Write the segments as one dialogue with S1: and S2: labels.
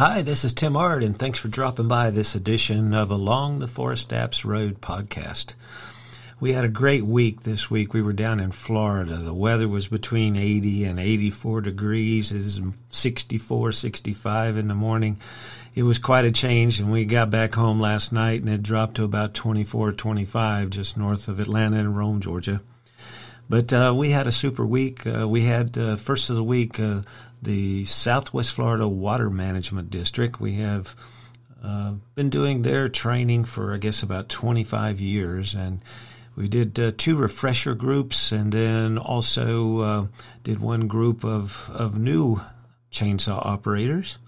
S1: Hi, this is Tim Ard, and thanks for dropping by this edition of Along the Forest Apps Road podcast. We had a great week this week. We were down in Florida. The weather was between 80 and 84 degrees. It was 64, 65 in the morning. It was quite a change, and we got back home last night, and it dropped to about 24, 25 just north of Atlanta and Rome, Georgia. But uh, we had a super week. Uh, we had uh, first of the week uh, the Southwest Florida Water Management District. We have uh, been doing their training for I guess about 25 years, and we did uh, two refresher groups, and then also did one group of of new chainsaw operators,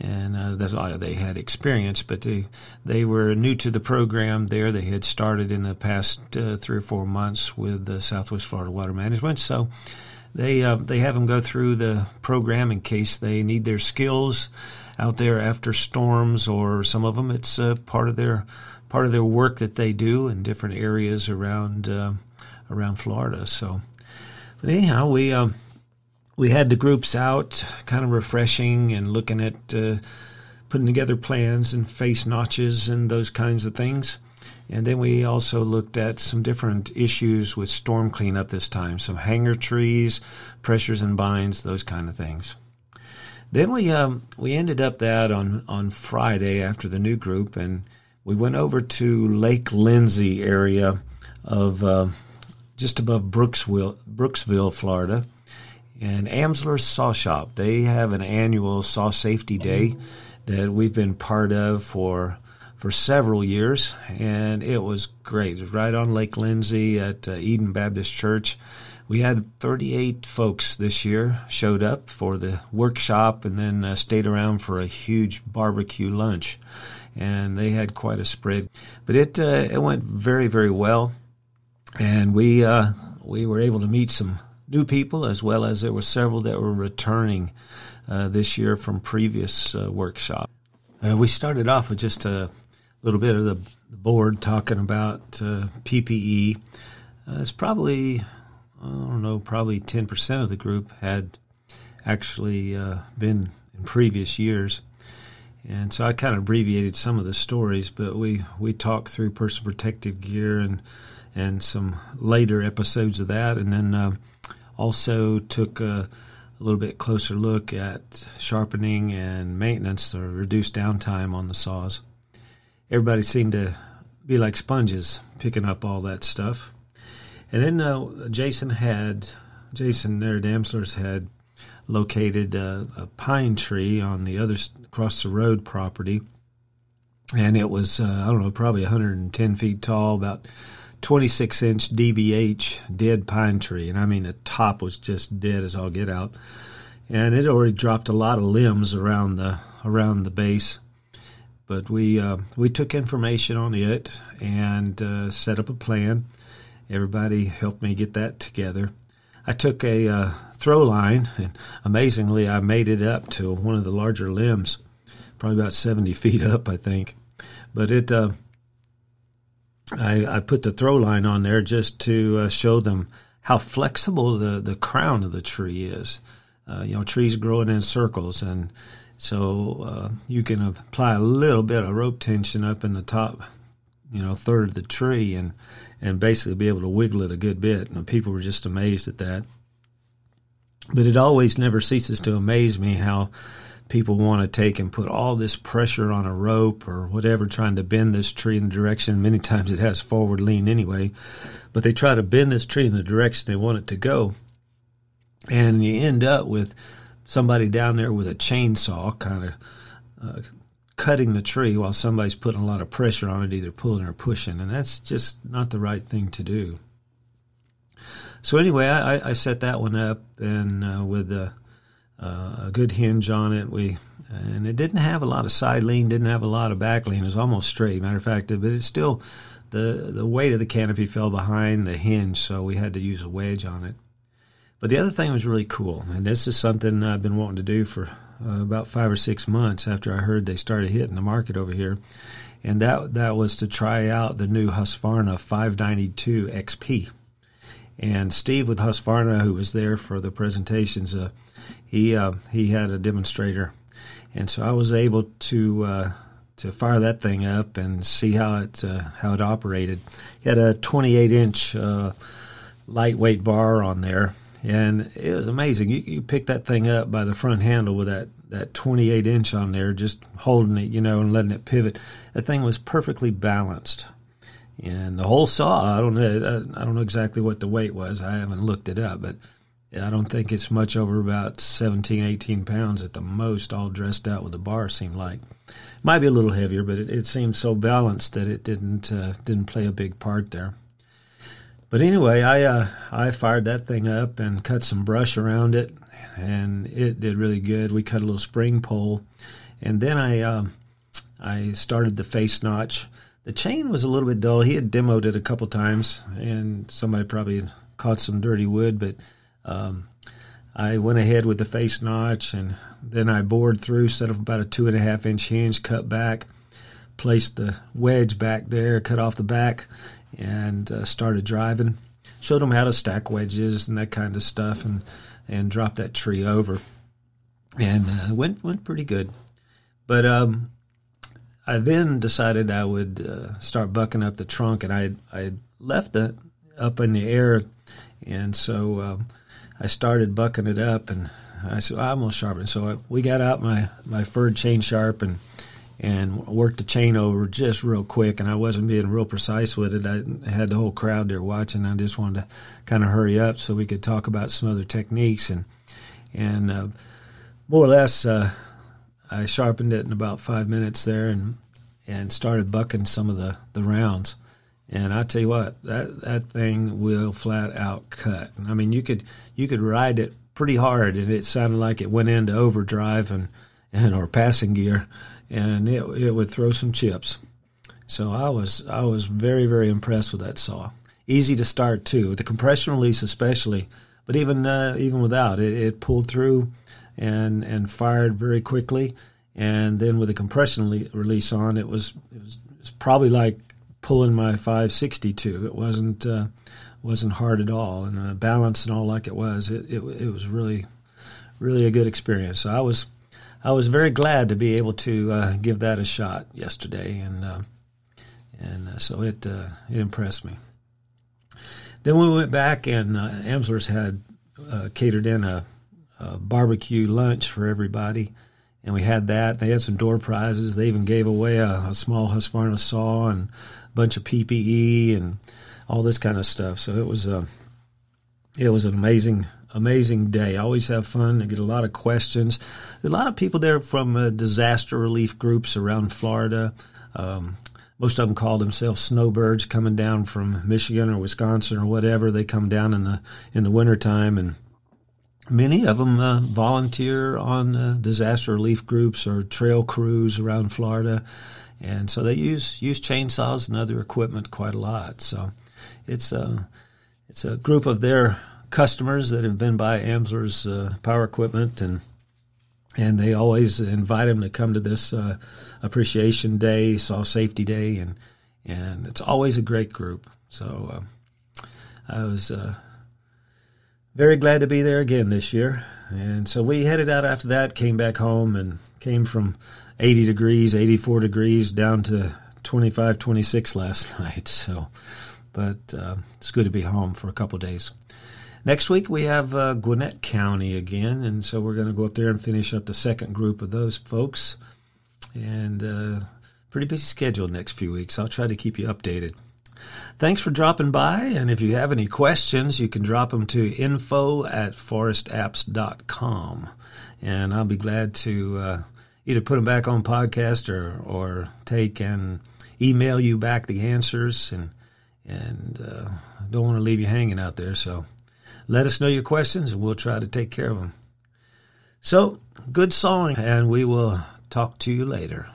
S1: and uh, that's all they had experience, but they they were new to the program. There, they had started in the past uh, three or four months with the Southwest Florida Water Management, so. They uh, they have them go through the program in case they need their skills out there after storms, or some of them it's uh, part of their part of their work that they do in different areas around uh, around Florida. So, but anyhow, we um, we had the groups out, kind of refreshing and looking at uh, putting together plans and face notches and those kinds of things. And then we also looked at some different issues with storm cleanup this time, some hanger trees, pressures and binds, those kind of things. Then we um, we ended up that on on Friday after the new group, and we went over to Lake Lindsey area of uh, just above Brooksville, Brooksville, Florida, and Amsler Saw Shop. They have an annual saw safety day that we've been part of for for several years, and it was great. It was right on Lake Lindsey at uh, Eden Baptist Church. We had 38 folks this year showed up for the workshop and then uh, stayed around for a huge barbecue lunch and they had quite a spread. But it uh, it went very very well, and we uh, we were able to meet some new people as well as there were several that were returning uh, this year from previous uh, workshop. Uh, we started off with just a little bit of the, the board talking about uh, PPE. it's probably I don't know, probably ten percent of the group had actually been in previous years. And so I kind of abbreviated some of the stories, but we, we talked through personal protective gear and and some later episodes of that, and then uh, also took a, a, little bit closer look at sharpening and maintenance or reduced downtime on the saws. Everybody seemed to be like sponges picking up all that stuff. And then uh, Jason had Jason there at Amsler's had located a, a, pine tree on the other across the road property, and it was uh, I don't know probably 110 feet tall, about 26 inch DBH dead pine tree, and I mean the top was just dead as all get out, and it already dropped a lot of limbs around the around the base. But we uh, we took information on it and uh, set up a plan. Everybody helped me get that together. I took a uh, throw line, and amazingly, I made it up to one of the larger limbs, probably about 70 feet up, I think. But it, uh, I, I, put the throw line on there just to uh, show them how flexible the, the crown of the tree is. Uh, you know, trees growing in circles, and so uh, you can apply a little bit of rope tension up in the top, you know, third of the tree, and and basically be able to wiggle it a good bit. And people were just amazed at that. But it always never ceases to amaze me how people want to take and put all this pressure on a rope or whatever, trying to bend this tree in the direction. Many times it has forward lean anyway, but they try to bend this tree in the direction they want it to go. And you end up with somebody down there with a chainsaw kind of uh, cutting the tree while somebody's putting a lot of pressure on it, either pulling or pushing. And that's just not the right thing to do. So anyway, I, I set that one up and uh, with the a, good hinge on it. We and it didn't have a lot of side lean, didn't have a lot of back lean. It was almost straight. Matter of fact, but it's still the the weight of the canopy fell behind the hinge, so we had to use a wedge on it. But the other thing was really cool, and this is something I've been wanting to do for uh, about five or six months after I heard they started hitting the market over here, and that that was to try out the new Husqvarna 592 XP. And Steve with Husqvarna, who was there for the presentations, uh, he uh, he had a demonstrator, and so I was able to uh, to fire that thing up and see how it uh, how it operated. He had a 28 inch uh, lightweight bar on there, and it was amazing. You, you pick that thing up by the front handle with that that 28 inch on there, just holding it, you know, and letting it pivot. The thing was perfectly balanced. And the whole saw, I don't know, I don't know exactly what the weight was. I haven't looked it up, but I don't think it's much over about 17, 18 pounds at the most, all dressed out with a bar. Seemed like might be a little heavier, but it, it seemed so balanced that it didn't uh, didn't play a big part there. But anyway, I uh, I fired that thing up and cut some brush around it, and it did really good. We cut a little spring pole, and then I uh, I started the face notch. The chain was a little bit dull. He had demoed it a couple times, and somebody probably caught some dirty wood, but um, I went ahead with the face notch, and then I bored through, set up about a two and a half inch hinge, cut back, placed the wedge back there, cut off the back, and uh, started driving. Showed them how to stack wedges and that kind of stuff, and and drop that tree over, and uh, went went pretty good. But um, I then decided I would uh, start bucking up the trunk, and I I left it up in the air, and so um, I started bucking it up, and I said I'm gonna sharpen. So I, we got out my my Pferd chain sharp and and worked the chain over just real quick. And I wasn't being real precise with it. I had the whole crowd there watching. I just wanted to kind of hurry up so we could talk about some other techniques and and uh, more or less. Uh, I sharpened it in about five minutes there and and started bucking some of the, the rounds. And I tell you what, that that thing will flat out cut. I mean, you could you could ride it pretty hard, and it sounded like it went into overdrive and and or passing gear, and it it would throw some chips. So I was I was very very impressed with that saw. Easy to start too, the compression release especially. But even uh, even without it, it pulled through and and fired very quickly. And then with the compression le- release on, it was, it was, it was probably like pulling my 562. It wasn't uh, wasn't hard at all, and uh, balance and all like it was. It, it it was really really a good experience. So I was I was very glad to be able to uh, give that a shot yesterday, and uh, and uh, so it uh, it impressed me. Then we went back, and uh, Amsler's had catered in a, a barbecue lunch for everybody and we had that. They had some door prizes. They even gave away a, a small Husqvarna saw and a bunch of PPE and all this kind of stuff. So it was a uh, it was an amazing amazing day. I always have fun. I get a lot of questions. a lot of people there from uh, disaster relief groups around Florida. Um, most of them call themselves snowbirds coming down from Michigan or Wisconsin or whatever. They come down in the in the wintertime and Many of them uh, volunteer on uh, disaster relief groups or trail crews around Florida, and so they use use chainsaws and other equipment quite a lot. So it's a it's a group of their customers that have been by Amsler's uh, power equipment, and and they always invite them to come to this uh, appreciation day, saw safety day, and and it's always a great group. So uh, I was uh, very glad to be there again this year. And so we headed out after that, came back home, and came from 80 degrees, 84 degrees down to 25, 26 last night. So, but uh, it's good to be home for a couple days. Next week we have uh, Gwinnett County again, and so we're going to go up there and finish up the second group of those folks. And uh, pretty busy schedule next few weeks. I'll try to keep you updated. Thanks for dropping by, and if you have any questions, you can drop them to info at forestapps.com, and I'll be glad to uh, either put them back on podcast or, or take and email you back the answers, and, and uh, don't want to leave you hanging out there, so let us know your questions, and we'll try to take care of them. So, good sawing, and we will talk to you later.